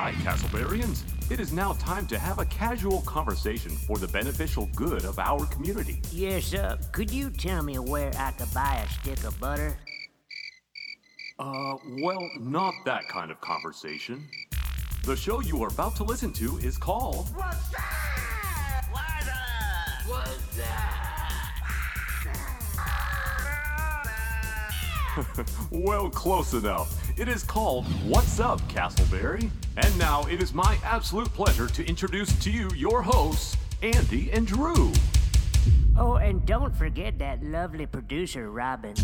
Hi, Casselberrians. It is now time to have a casual conversation for the beneficial good of our community. Yes, uh, could you tell me where I could buy a stick of butter? Uh, well, not that kind of conversation. The show you are about to listen to is called What's that? What's up? What's that? Well, close enough. It is called What's Up, Casselberry? And now it is my absolute pleasure to introduce to you your hosts, Andy and Drew. Oh, and don't forget that lovely producer, Robin.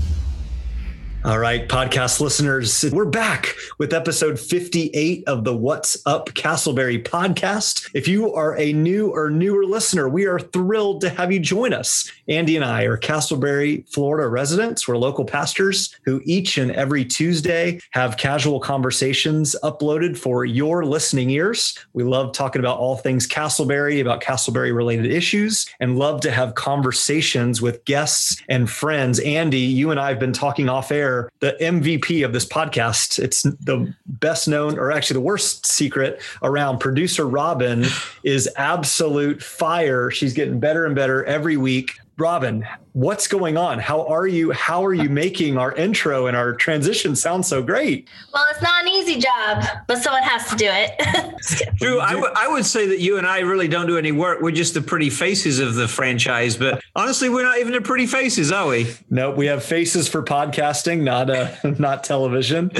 All right, podcast listeners, we're back with episode 58 of the What's Up Casselberry podcast. If you are a new or newer listener, we are thrilled to have you join us. Andy and I are Casselberry, Florida residents. We're local pastors who each and every Tuesday have casual conversations uploaded for your listening ears. We love talking about all things Casselberry, about Casselberry related issues, and love to have conversations with guests and friends. Andy, you and I have been talking off air the MVP of this podcast. It's the best known, or actually the worst secret around. Producer Robin is absolute fire. She's getting better and better every week. Robin, what's going on? How are you? How are you making our intro and our transition sound so great? Well, it's not an easy job, but someone has to do it. Drew, I, w- I would say that you and I really don't do any work. We're just the pretty faces of the franchise. But honestly, we're not even the pretty faces, are we? Nope, we have faces for podcasting, not uh, not television.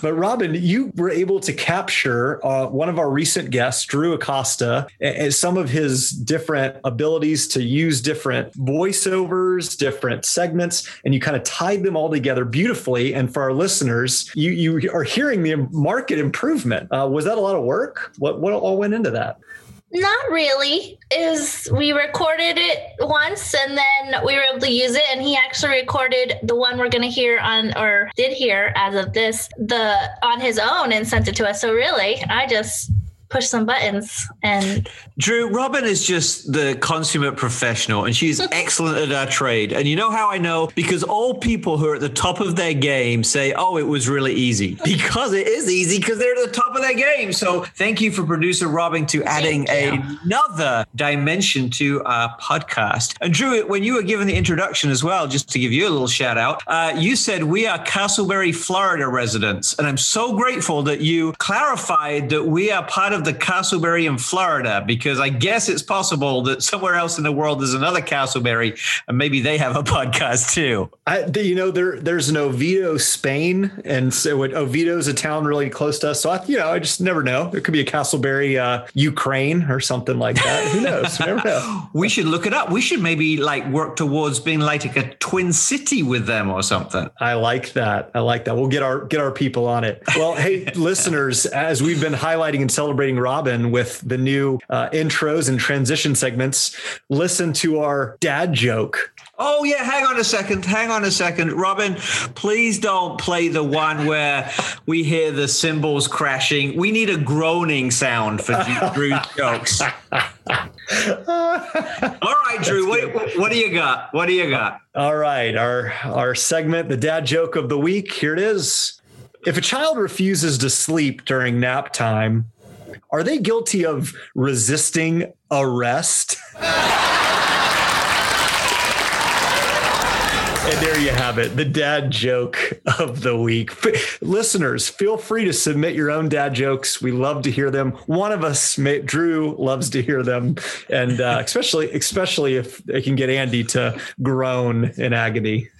But Robin, you were able to capture uh, one of our recent guests, Drew Acosta, and some of his different abilities to use different voiceovers, different segments, and you kind of tied them all together beautifully. And for our listeners, you you are hearing the market improvement. Uh, was that a lot of work? What what all went into that? not really. Is we recorded it once and then we were able to use it and he actually recorded the one we're gonna hear on or did hear as of this the on his own and sent it to us. So really I just push some buttons and Drew, Robin is just the consummate professional and she's excellent at our trade. And you know how I know? Because all people who are at the top of their game say, oh, it was really easy. Because it is easy because they're at the top of their game. So thank you for producer Robin to adding another dimension to our podcast. And Drew, when you were given the introduction as well, just to give you a little shout out, uh, you said we are Casselberry, Florida residents. And I'm so grateful that you clarified that we are part of the Casselberry in Florida because I guess it's possible that somewhere else in the world there's another Casselberry and maybe they have a podcast too. I, you know, there there's an Oviedo, Spain, and so Oviedo is a town really close to us. So I, you know, I just never know. It could be a Casselberry, uh, Ukraine, or something like that. Who knows? never know. We should look it up. We should maybe like work towards being like a twin city with them or something. I like that. I like that. We'll get our get our people on it. Well, hey, listeners, as we've been highlighting and celebrating Robin with the new uh, intros and transition segments, listen to our dad joke Oh yeah, hang on a second. Hang on a second, Robin. Please don't play the one where we hear the cymbals crashing. We need a groaning sound for Drew's jokes. All right, Drew. What, what do you got? What do you got? All right, our our segment, the dad joke of the week. Here it is. If a child refuses to sleep during nap time, are they guilty of resisting arrest? And there you have it, the dad joke of the week. Listeners, feel free to submit your own dad jokes. We love to hear them. One of us, Drew, loves to hear them, and uh, especially especially if they can get Andy to groan in agony.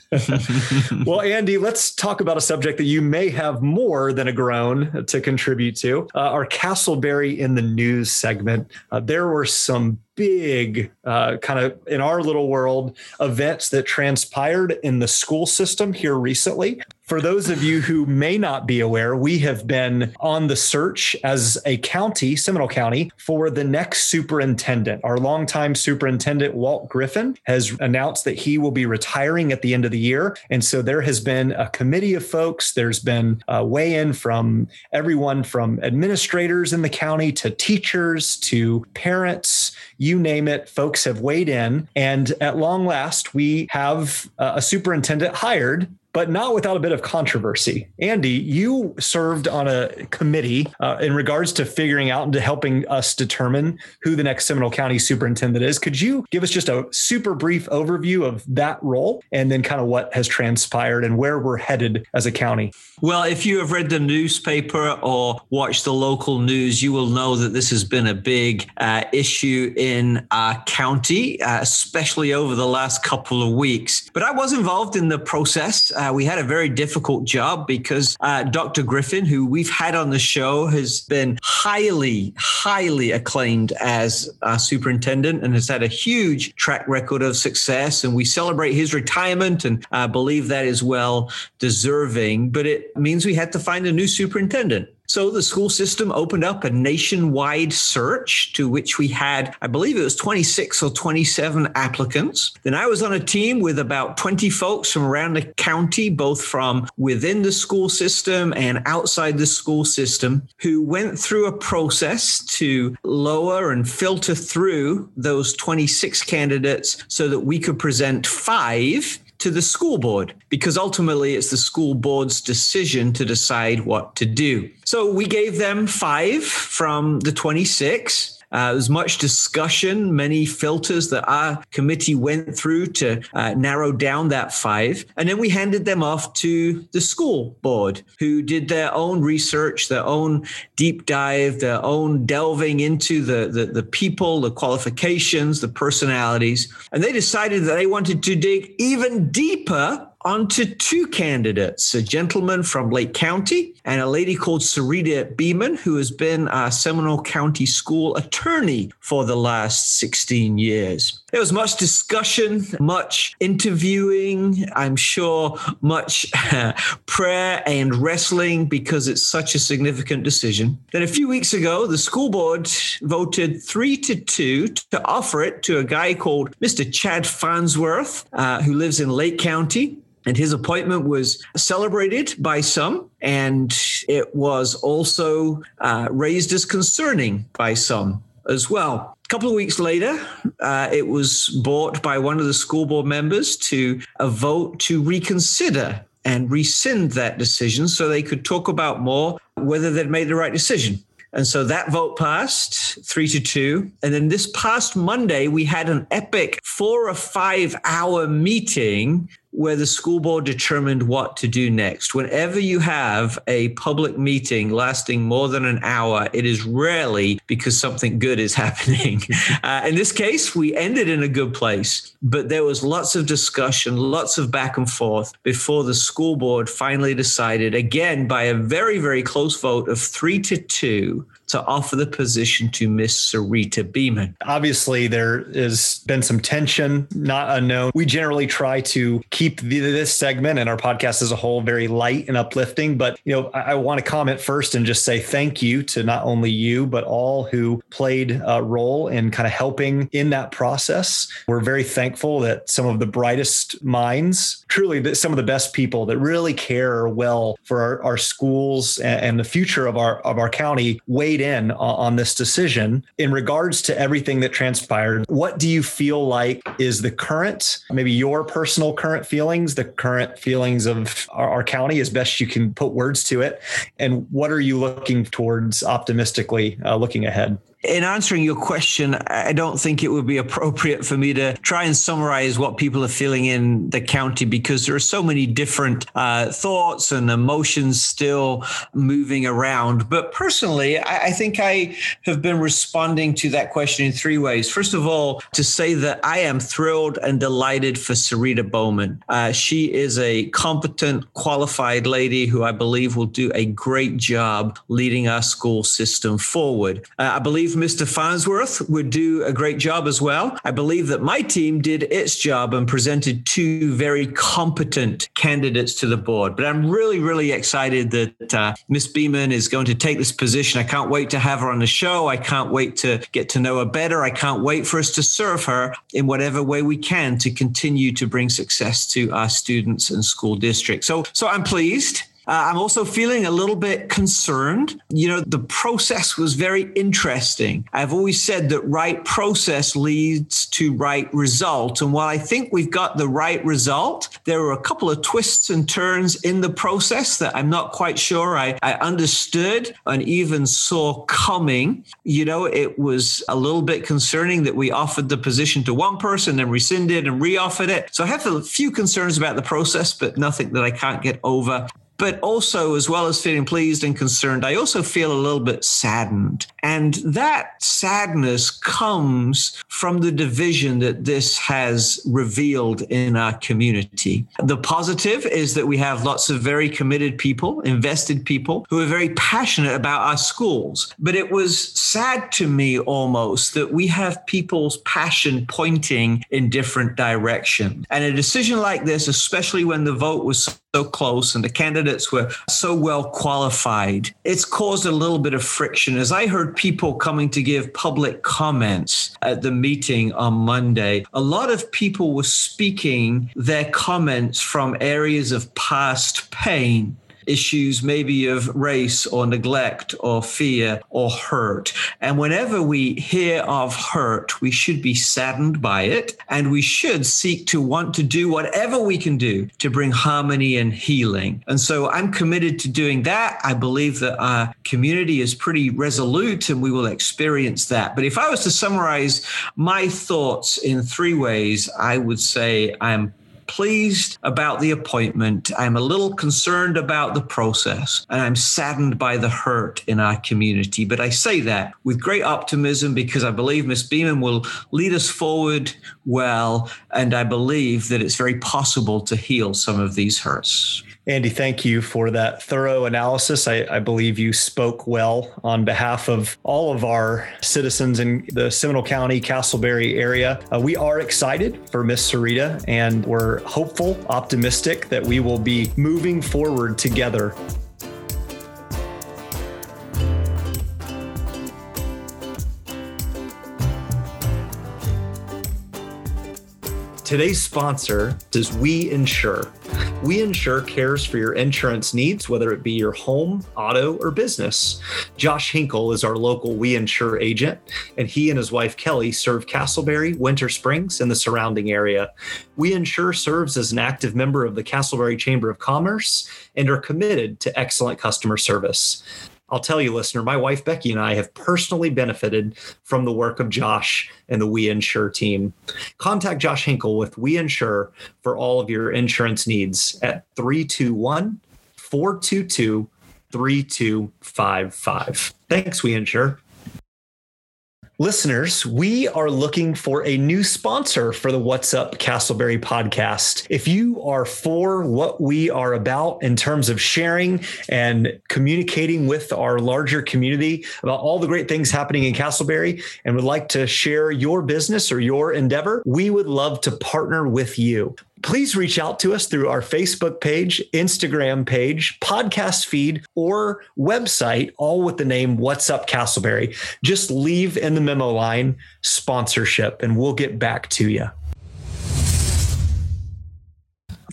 Well, Andy, let's talk about a subject that you may have more than a groan to contribute to. Uh, our Casselberry in the news segment. Uh, there were some big uh, kind of in our little world events that transpired in the school system here recently. For those of you who may not be aware, we have been on the search as a county, Seminole County, for the next superintendent. Our longtime superintendent, Walt Griffin, has announced that he will be retiring at the end of the year. And so there has been a committee of folks. There's been a weigh in from everyone from administrators in the county to teachers to parents you name it, folks have weighed in. And at long last, we have uh, a superintendent hired but not without a bit of controversy. Andy, you served on a committee uh, in regards to figuring out and to helping us determine who the next Seminole County superintendent is. Could you give us just a super brief overview of that role and then kind of what has transpired and where we're headed as a county? Well, if you have read the newspaper or watched the local news, you will know that this has been a big uh, issue in our county, uh, especially over the last couple of weeks. But I was involved in the process. Uh, we had a very difficult job because uh, Dr. Griffin, who we've had on the show, has been highly, highly acclaimed as superintendent and has had a huge track record of success. And we celebrate his retirement and I believe that is well deserving. But it means we had to find a new superintendent. So the school system opened up a nationwide search to which we had, I believe it was 26 or 27 applicants. Then I was on a team with about 20 folks from around the county, both from within the school system and outside the school system, who went through a process to lower and filter through those 26 candidates so that we could present five to the school board because ultimately it's the school board's decision to decide what to do. So we gave them five from the 26. Uh, was much discussion, many filters that our committee went through to uh, narrow down that five. And then we handed them off to the school board, who did their own research, their own deep dive, their own delving into the, the, the people, the qualifications, the personalities. And they decided that they wanted to dig even deeper onto two candidates a gentleman from Lake County and a lady called Serita Beamon, who has been a Seminole County school attorney for the last 16 years. There was much discussion, much interviewing, I'm sure much prayer and wrestling because it's such a significant decision. Then a few weeks ago, the school board voted three to two to offer it to a guy called Mr. Chad Farnsworth, uh, who lives in Lake County. And his appointment was celebrated by some, and it was also uh, raised as concerning by some as well. A couple of weeks later, uh, it was brought by one of the school board members to a vote to reconsider and rescind that decision so they could talk about more whether they'd made the right decision. And so that vote passed three to two. And then this past Monday, we had an epic four or five hour meeting where the school board determined what to do next. Whenever you have a public meeting lasting more than an hour, it is rarely because something good is happening. uh, in this case, we ended in a good place, but there was lots of discussion, lots of back and forth before the school board finally decided, again, by a very, very close vote of three to two, to offer the position to Miss Serita Beamon. Obviously, there has been some tension, not unknown. We generally try to keep the, this segment and our podcast as a whole very light and uplifting. But you know, I, I want to comment first and just say thank you to not only you but all who played a role in kind of helping in that process. We're very thankful that some of the brightest minds, truly some of the best people that really care well for our, our schools and, and the future of our of our county weighed weighed in on this decision in regards to everything that transpired. What do you feel like is the current, maybe your personal current feelings, the current feelings of our, our county, as best you can put words to it? And what are you looking towards optimistically uh, looking ahead? In answering your question, I don't think it would be appropriate for me to try and summarize what people are feeling in the county because there are so many different uh, thoughts and emotions still moving around. But personally, I, I, think I have been responding to that question in three ways. First of all, to say that I am thrilled and delighted for Serita Beamon. Uh, she is a competent, qualified lady who I believe will do a great job leading our school system forward. Uh, I believe believe Mr. Farnsworth would do a great job as well. I believe that my team did its job and presented two very competent candidates to the board. But I'm really, really excited that uh, Miss Beamon is going to take this position. I can't wait to have her on the show. I can't wait to get to know her better. I can't wait for us to serve her in whatever way we can to continue to bring success to our students and school districts. So, so I'm pleased. Uh, I'm also feeling a little bit concerned. You know, the process was very interesting. I've always said that right process leads to right result. And while I think we've got the right result, there were a couple of twists and turns in the process that I'm not quite sure I, I understood and even saw coming. You know, it was a little bit concerning that we offered the position to one person and rescinded and re-offered it. So I have a few concerns about the process, but nothing that I can't get over. But also, as well as feeling pleased and concerned, I also feel a little bit saddened. And that sadness comes from the division that this has revealed in our community. The positive is that we have lots of very committed people, invested people who are very passionate about our schools. But it was sad to me almost that we have people's passion pointing in different directions. And a decision like this, especially when the vote was so close and the candidates were so well qualified, it's caused a little bit of friction. As I heard people coming to give public comments at the meeting on Monday, a lot of people were speaking their comments from areas of past pain issues maybe of race or neglect or fear or hurt. And whenever we hear of hurt, we should be saddened by it and we should seek to want to do whatever we can do to bring harmony and healing. And so I'm committed to doing that. I believe that our community is pretty resolute and we will experience that. But if I was to summarize my thoughts in three ways, I would say I'm pleased about the appointment. I'm a little concerned about the process and I'm saddened by the hurt in our community. But I say that with great optimism because I believe Miss Beamon will lead us forward well. And I believe that it's very possible to heal some of these hurts. Andy, thank you for that thorough analysis. I, I, believe you spoke well on behalf of all of our citizens in the Seminole County, Casselberry area. Uh, we are excited for Miss Serita, and we're hopeful, optimistic that we will be moving forward together Today's sponsor is We Insure. We Insure cares for your insurance needs, whether it be your home, auto, or business. Josh Hinkle is our local We Insure agent, and he and his wife Kelly serve Casselberry, Winter Springs, and the surrounding area. We Insure serves as an active member of the Casselberry Chamber of Commerce and are committed to excellent customer service. I'll tell you, listener, my wife Becky and I have personally benefited from the work of Josh and the We Insure team. Contact Josh Hinkle with We Insure for all of your insurance needs at 321 422 3255. Thanks, We Insure. Listeners, we are looking for a new sponsor for the What's Up Casselberry podcast. If you are for what we are about in terms of sharing and communicating with our larger community about all the great things happening in Casselberry and would like to share your business or your endeavor, we would love to partner with you please reach out to us through our Facebook page, Instagram page, podcast feed, or website, all with the name What's Up Casselberry. Just leave in the memo line sponsorship and we'll get back to you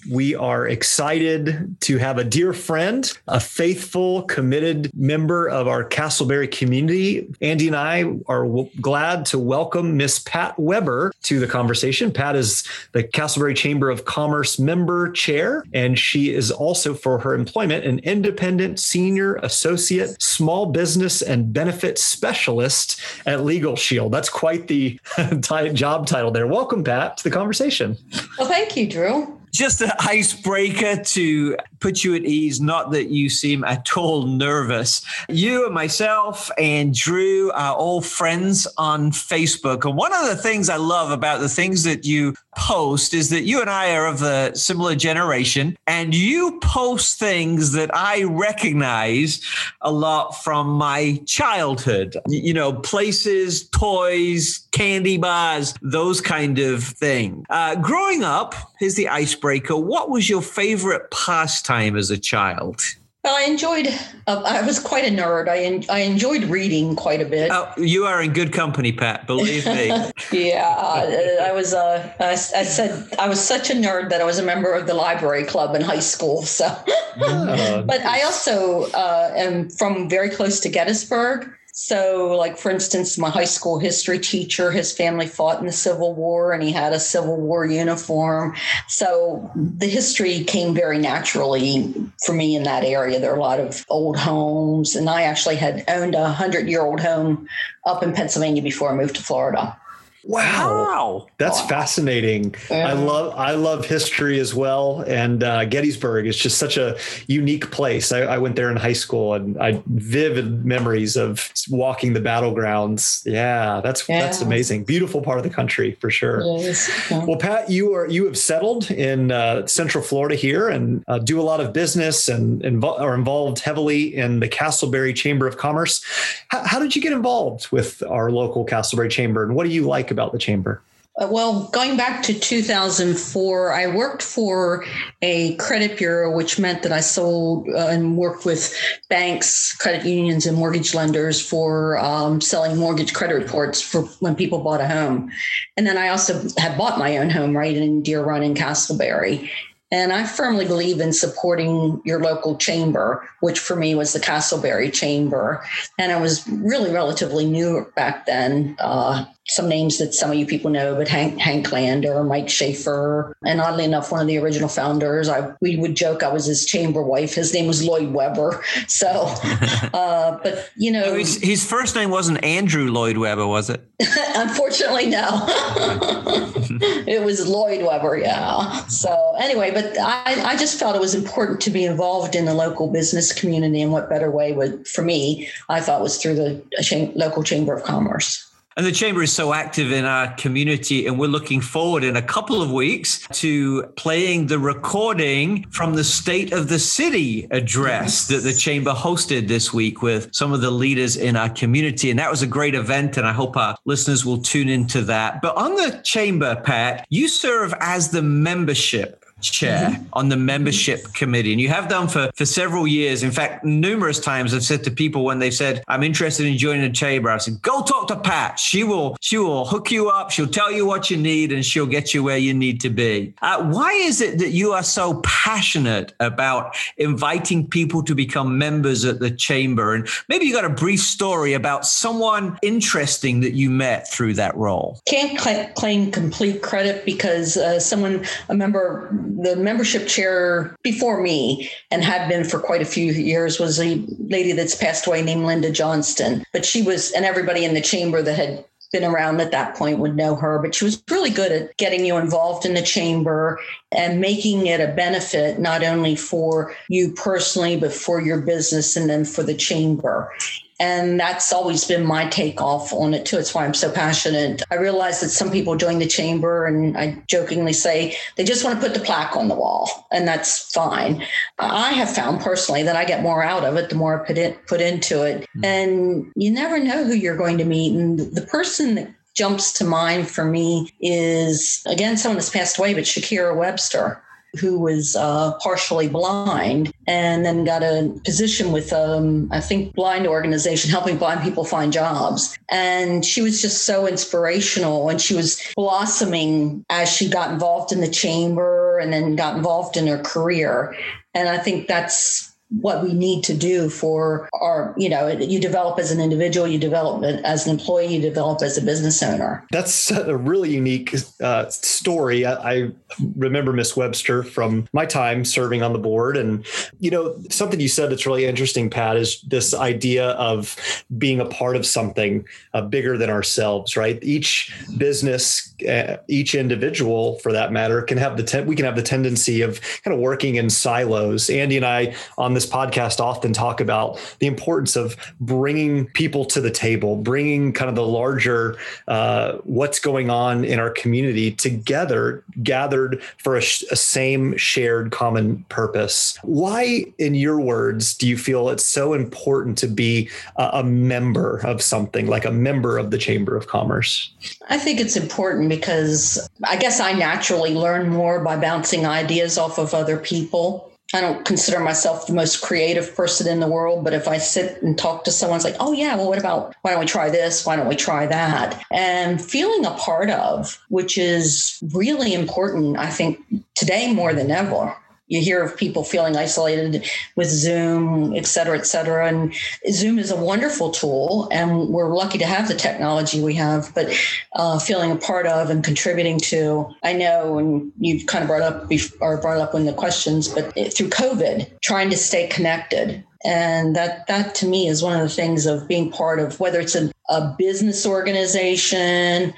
we are excited to have a dear friend, a faithful, committed member of our Casselberry community. Andy and I are w- glad to welcome Miss Pat Weber to the conversation. Pat is the Casselberry Chamber of Commerce member chair, and she is also, for her employment, an independent senior associate small business and benefit specialist at Legal Shield. That's quite the job title there. Welcome, Pat, to the conversation. Well, thank you, Drew just an icebreaker to put you at ease, not that you seem at all nervous. You and myself and Drew are all friends on Facebook. And one of the things I love about the things that you post is that you and I are of a similar generation, and you post things that I recognize a lot from my childhood. You know, places, toys, candy bars, those kind of things. Uh, growing up, here's the icebreaker. What was your favorite pastime as a child? Well, I enjoyed. Uh, I was quite a nerd. I en- I enjoyed reading quite a bit. Oh, you are in good company, Pat. Believe me. yeah, uh, I was. Uh, I, I said I was such a nerd that I was a member of the library club in high school. So, Oh, but I also uh, am from very close to Gettysburg. So, like for instance, my high school history teacher, his family fought in the Civil War, and he had a Civil War uniform. So the history came very naturally for me in that area. There are a lot of old homes, and I actually had owned a hundred-year-old home up in Pennsylvania before I moved to Florida. Wow. Wow. That's fascinating. I love I love history as well, and uh, Gettysburg is just such a unique place. I, I went there in high school, and I vivid memories of walking the battlegrounds. Yeah, that's that's amazing. Beautiful part of the country for sure. Yes. Yeah. Well, Pat, you are you have settled in uh, Central Florida here and uh, do a lot of business and invo- are involved heavily in the Casselberry Chamber of Commerce. How, how did you get involved with our local Casselberry Chamber, and what do you like about the chamber? Uh, well, going back to 2004, I worked for a credit bureau, which meant that I sold uh, and worked with banks, credit unions, and mortgage lenders for um, selling mortgage credit reports for when people bought a home. And then I also had bought my own home right in Deer Run in Casselberry. And I firmly believe in supporting your local chamber, which for me was the Casselberry Chamber. And I was really relatively new back then. Uh, some names that some of you people know, but Hank, Hank Lander, Mike Schaefer, and oddly enough, one of the original founders. I we would joke I was his chamber wife. His name was Lloyd Webber. So, uh, but you know, His, his first name wasn't Andrew Lloyd Webber, was it? Unfortunately, no. it was Lloyd Webber, yeah. So anyway, but I, I just felt it was important to be involved in the local business community, and what better way would for me? I thought was through the cha- local chamber of commerce. And the chamber is so active in our community, and we're looking forward in a couple of weeks to playing the recording from the State of the City address that the chamber hosted this week with some of the leaders in our community. And that was a great event, and I hope our listeners will tune into that. But on the chamber, Pat, you serve as the membership chair on the membership committee. And you have done for for several years. In fact numerous times i've said to people when they've said i'm interested in joining the chamber i've said go talk to pat. She will she will hook you up. She'll tell you what you need and she'll get you where you need to be. Uh, why is it that you are so passionate about inviting people to become members at the chamber? And maybe you got a brief story about someone interesting that you met through that role. Can't cl- claim complete credit because uh, someone, a member, the membership chair before me and had been for quite a few years was a lady that's passed away named Linda Johnston. But she was, and everybody in the chamber that had been around at that point would know her, but she was really good at getting you involved in the chamber and making it a benefit not only for you personally, but for your business and then for the chamber. And that's always been my take off on it too. It's why I'm so passionate. I realize that some people join the chamber and I jokingly say they just want to put the plaque on the wall, and that's fine. I have found personally that I get more out of it the more I put it put into it. Hmm. And you never know who you're going to meet. And the person that jumps to mind for me is again someone that's passed away, but Shakira Webster who was uh, partially blind and then got a position with um, i think blind organization helping blind people find jobs. And she was just so inspirational and she was blossoming as she got involved in the chamber and then got involved in her career. And i think that's what we need to do for our you know you develop as an individual you develop as an employee you develop as a business owner That's a really unique uh, story. I, I remember Miss Webster from my time serving on the board. And, you know, something you said that's really interesting, Pat, is this idea of being a part of something uh, bigger than ourselves, right? Each business, uh, each individual for that matter, can have the, we can have the tendency of kind of working in silos. Andy and I on this podcast often talk about the importance of bringing people to the table, bringing kind of the larger, uh, what's going on in our community together, gathered for a, sh- a same shared common purpose. Why, in your words, do you feel it's so important to be a, a member of something, like a member of the Chamber of Commerce? I think it's important because I guess I naturally learn more by bouncing ideas off of other people. I don't consider myself the most creative person in the world, but if I sit and talk to someone, it's like, oh, yeah, well, what about why don't we try this? Why don't we try that? And feeling a part of, which is really important, I think, today more than ever you hear of people feeling isolated with Zoom, et cetera, et cetera. And Zoom is a wonderful tool, and we're lucky to have the technology we have, but uh, feeling a part of and contributing to. I know, and you've kind of brought up or brought up in the questions, but through COVID, trying to stay connected. And that that to me is one of the things of being part of whether it's a, a business organization,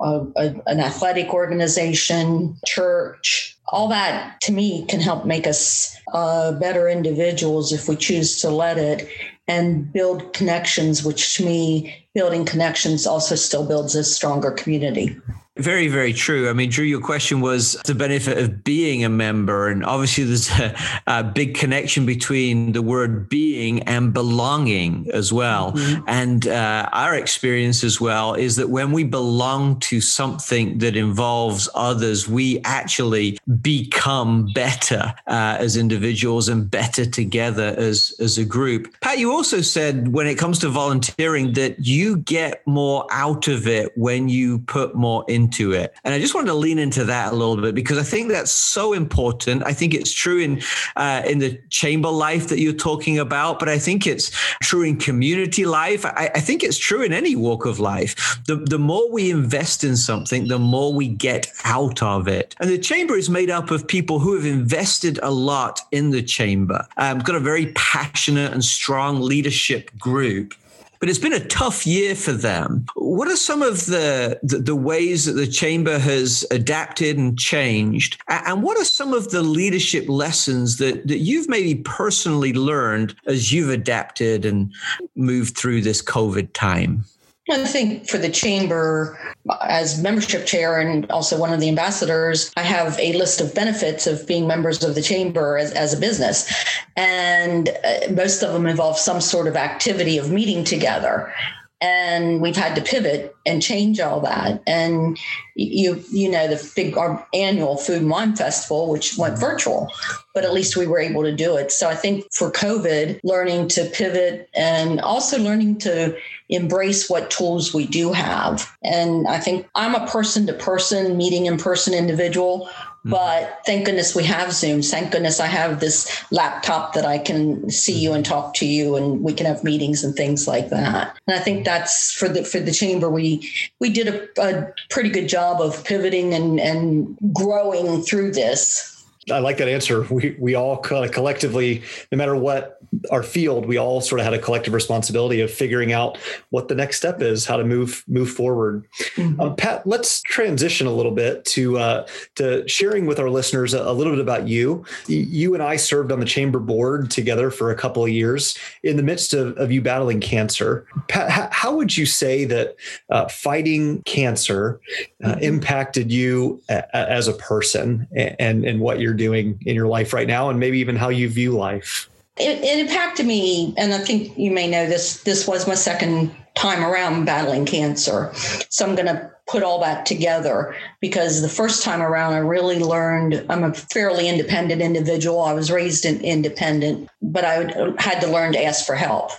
a, a, an athletic organization, church, all that to me can help make us uh, better individuals if we choose to let it and build connections, which to me, building connections also still builds a stronger community. Very, very true. I mean, Drew, your question was the benefit of being a member. And obviously, there's a, a big connection between the word being and belonging as well. Mm-hmm. And uh, our experience as well is that when we belong to something that involves others, we actually become better uh, as individuals and better together as, as a group. Pat, you also said when it comes to volunteering that you get more out of it when you put more in into it. And I just wanted to lean into that a little bit because I think that's so important. I think it's true in uh, in the chamber life that you're talking about, but I think it's true in community life. I, I think it's true in any walk of life. The the more we invest in something, the more we get out of it. And the chamber is made up of people who have invested a lot in the chamber. Um, got a very passionate and strong leadership group but it's been a tough year for them. What are some of the, the, the ways that the chamber has adapted and changed? And what are some of the leadership lessons that, that you've maybe personally learned as you've adapted and moved through this COVID time? I think for the chamber, as membership chair and also one of the ambassadors, I have a list of benefits of being members of the chamber as, as a business. And uh, most of them involve some sort of activity of meeting together and we've had to pivot and change all that. And you you know the big our annual food and wine festival, which went virtual, but at least we were able to do it. So I think for COVID, learning to pivot and also learning to embrace what tools we do have. And I think I'm a person to person meeting in person individual. Mm-hmm. But thank goodness we have Zoom. Thank goodness I have this laptop that I can see you and mm-hmm. talk to you, and we can have meetings and things like that. And I think mm-hmm. that's for the for the chamber. We we did a, a pretty good job of pivoting and and growing through this. I like that answer. We we all kind of collectively, no matter what our field, we all sort of had a collective responsibility of figuring out what the next step is, how to move move forward. Mm-hmm. Um, Pat, let's transition a little bit to uh, to sharing with our listeners a, a, little bit about you. You and I served on the chamber board together for a couple of years in the midst of, of you battling cancer. Pat, how would you say that uh, fighting cancer uh, mm-hmm. impacted you a, a, as a person and and what you're you're doing in your life right now and maybe even how you view life? It, it impacted me, and I think you may know this. This was my second time around battling cancer. So I'm going to put all that together because the first time around, I really learned I'm a fairly independent individual. I was raised in independent, but I had to learn to ask for help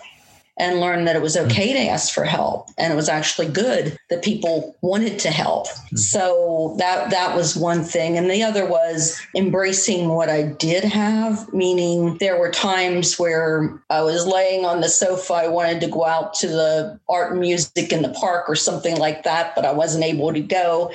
and learned that it was okay to ask for help and it was actually good that people wanted to help. Mm-hmm. so that that was one thing. And the other was embracing what i did have meaning there were times where i was laying on the sofa i wanted to go out to the art and music in the park or something like that but i wasn't able to go.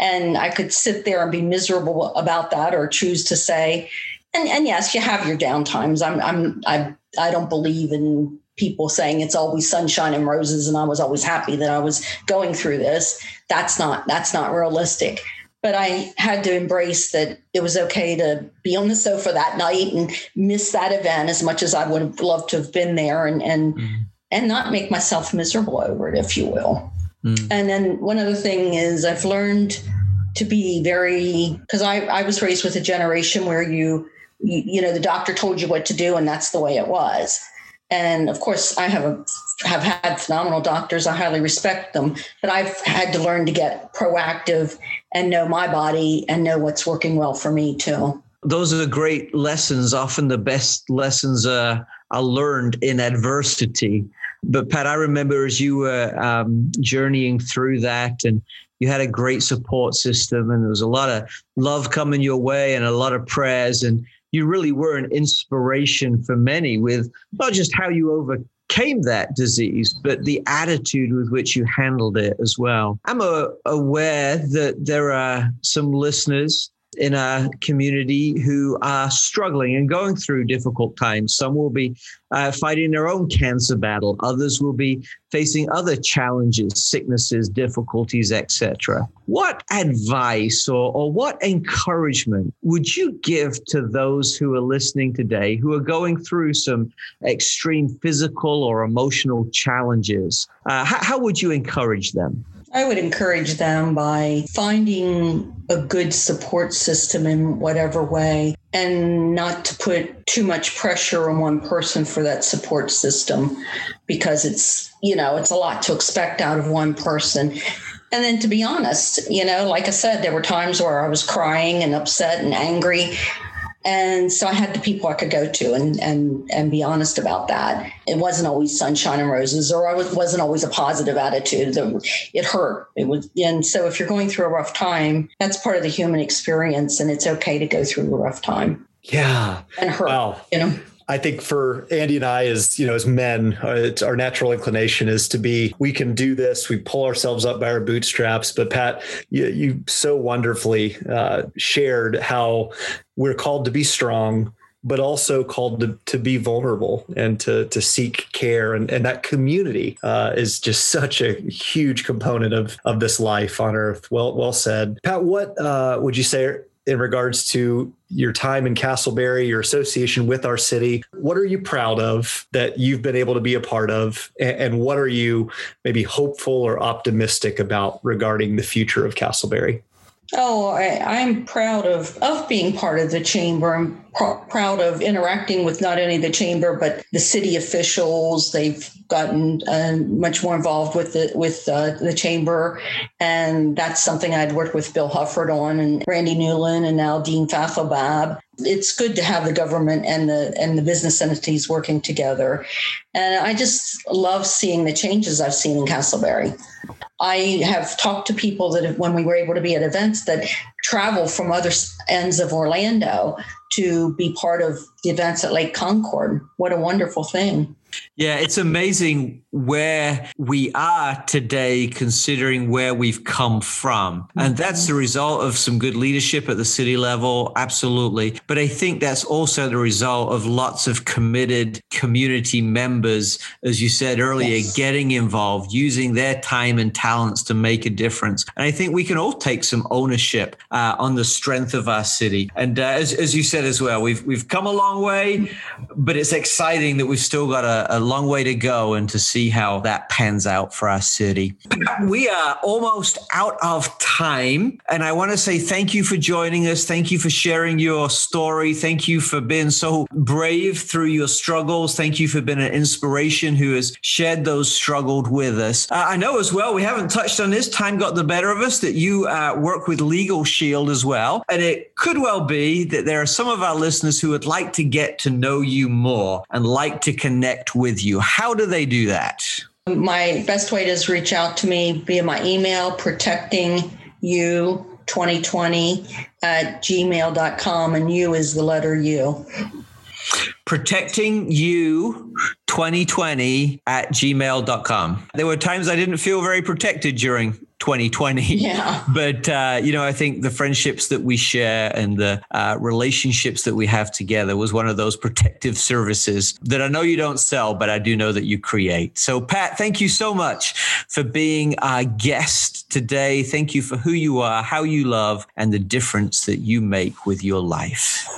And i could sit there and be miserable about that or choose to say and, and yes you have your downtimes. I'm i'm i i don't believe in people saying it's always sunshine and roses and I was always happy that I was going through this. That's not that's not realistic. But I had to embrace that it was okay to be on the sofa that night and miss that event as much as I would have loved to have been there and and mm. and not make myself miserable over it, if you will. Mm. And then one other thing is I've learned to be very because I, I was raised with a generation where you, you you know the doctor told you what to do and that's the way it was and of course i have a, have had phenomenal doctors i highly respect them but i've had to learn to get proactive and know my body and know what's working well for me too Those are great lessons. Often the best lessons are, are learned in adversity. But Pat, I remember as you were um, journeying through that and you had a great support system and there was a lot of love coming your way and a lot of prayers and you really were an inspiration for many with not just how you overcame that disease, but the attitude with which you handled it as well. I'm uh, aware that there are some listeners in our community who are struggling and going through difficult times. Some will be uh, fighting their own cancer battle. Others will be facing other challenges, sicknesses, difficulties, etc. What advice or, or what encouragement would you give to those who are listening today who are going through some extreme physical or emotional challenges? Uh, how, how would you encourage them? I would encourage them by finding a good support system in whatever way and not to put too much pressure on one person for that support system because it's, you know, it's a lot to expect out of one person. And then to be honest, you know, like I said, there were times where I was crying and upset and angry and so I had the people I could go to and and and be honest about that. It wasn't always sunshine and roses, or I was, wasn't always a positive attitude. It hurt. It was, and so if you're going through a rough time, that's part of the human experience, and it's okay to go through a rough time. Yeah, and hurt. Wow. You know. I think for Andy and I, as you know, as men, uh, our natural inclination is to be. We can do this. We pull ourselves up by our bootstraps. But Pat, you, you so wonderfully uh, shared how we're called to be strong, but also called to, to be vulnerable and to to seek care. And, and that community uh, is just such a huge component of of this life on earth. Well, well said, Pat. What uh, would you say in regards to your time in Casselberry, your association with our city. What are you proud of that you've been able to be a part of? And what are you maybe hopeful or optimistic about regarding the future of Casselberry? Oh, I, am proud of of being part of the chamber. I'm pr- proud of interacting with not only the chamber but the city officials. They've gotten uh, much more involved with the with uh, the chamber, and that's something I'd worked with Bill Hufford on, and Randy Newlon, and now Dean Fathelbab. It's good to have the government and the and the business entities working together, and I just love seeing the changes I've seen in Casselberry I have talked to people that when we were able to be at events that travel from other ends of Orlando to be part of the events at Lake Concord. What a wonderful thing. Yeah, it's amazing where we are today, considering where we've come from. And that's the result of some good leadership at the city level, absolutely. But I think that's also the result of lots of committed community members, as you said earlier, yes. getting involved, using their time and talents to make a difference. And I think we can all take some ownership uh, on the strength of our city. And uh, as, as you said as well, we've, we've come a long way, but it's exciting that we've still got a a, long way to go and to see how that pans out for our city. We are almost out of time. And I want to say thank you for joining us. Thank you for sharing your story. Thank you for being so brave through your struggles. Thank you for being an inspiration who has shared those struggled with us. Uh, I know as well, we haven't touched on this, time got the better of us, that you uh, work with Legal Shield as well. And it could well be that there are some of our listeners who would like to get to know you more and like to connect with you. How do they do that? My best way is reach out to me via my email, protecting you 2020 at gmail.com. And you is the letter U. Protecting you 2020 at gmail.com. There were times I didn't feel very protected during 2020. Yeah. But, uh, you know, I think the friendships that we share and the uh, relationships that we have together was one of those protective services that I know you don't sell, but I do know that you create. So, Pat, thank you so much for being our guest today. Thank you for who you are, how you love, and the difference that you make with your life.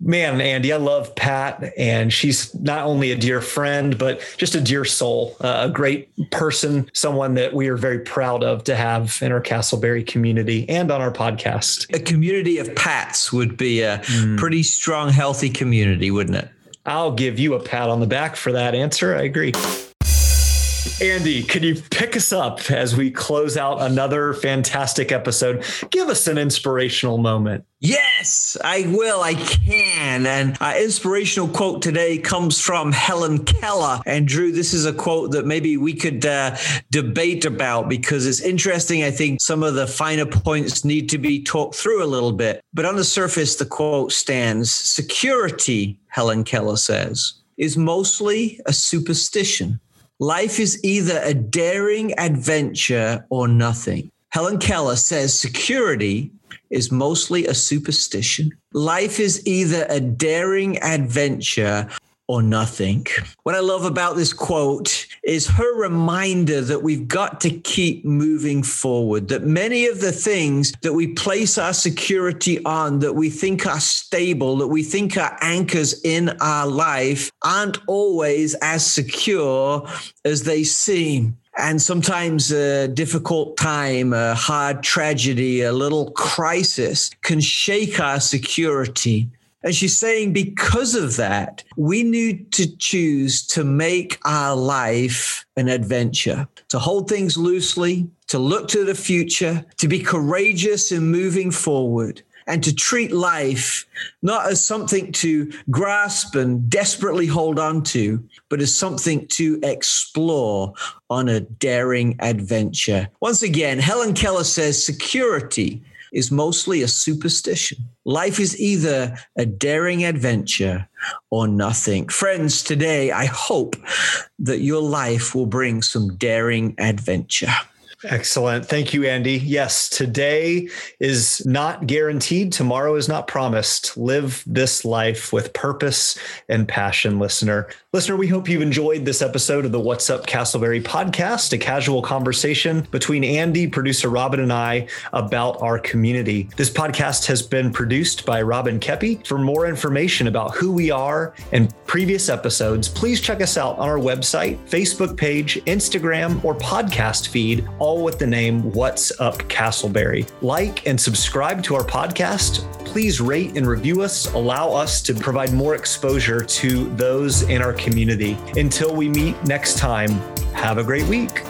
Man, Andy, I love Pat, and she's not only a dear friend, but just a dear soul, uh, a great person, someone that we are very proud of to have in our Casselberry community and on our podcast. A community of Pats would be a mm. pretty strong, healthy community, wouldn't it? I'll give you a pat on the back for that answer. I agree. Andy, can you pick us up as we close out another fantastic episode? Give us an inspirational moment. Yes, I will. I can. And our inspirational quote today comes from Helen Keller. And Drew, this is a quote that maybe we could uh, debate about because it's interesting. I think some of the finer points need to be talked through a little bit. But on the surface, the quote stands Security, Helen Keller says, is mostly a superstition. Life is either a daring adventure or nothing. Helen Keller says security is mostly a superstition. Life is either a daring adventure or nothing. What I love about this quote is her reminder that we've got to keep moving forward, that many of the things that we place our security on, that we think are stable, that we think are anchors in our life, aren't always as secure as they seem. And sometimes a difficult time, a hard tragedy, a little crisis can shake our security. And she's saying, because of that, we need to choose to make our life an adventure, to hold things loosely, to look to the future, to be courageous in moving forward, and to treat life not as something to grasp and desperately hold on to, but as something to explore on a daring adventure. Once again, Helen Keller says security is mostly a superstition. Life is either a daring adventure or nothing. Friends, today I hope that your life will bring some daring adventure. Excellent. Thank you, Andy. Yes, today is not guaranteed. Tomorrow is not promised. Live this life with purpose and passion, listener. Listener, we hope you've enjoyed this episode of the What's Up Casselberry podcast, a casual conversation between Andy, producer Robin, and I about our community. This podcast has been produced by Robin Kepi. For more information about who we are and previous episodes, please check us out on our website, Facebook page, Instagram, or podcast feed, all with the name What's Up Casselberry. Like and subscribe to our podcast. Please rate and review us. Allow us to provide more exposure to those in our community. Until we meet next time, have a great week.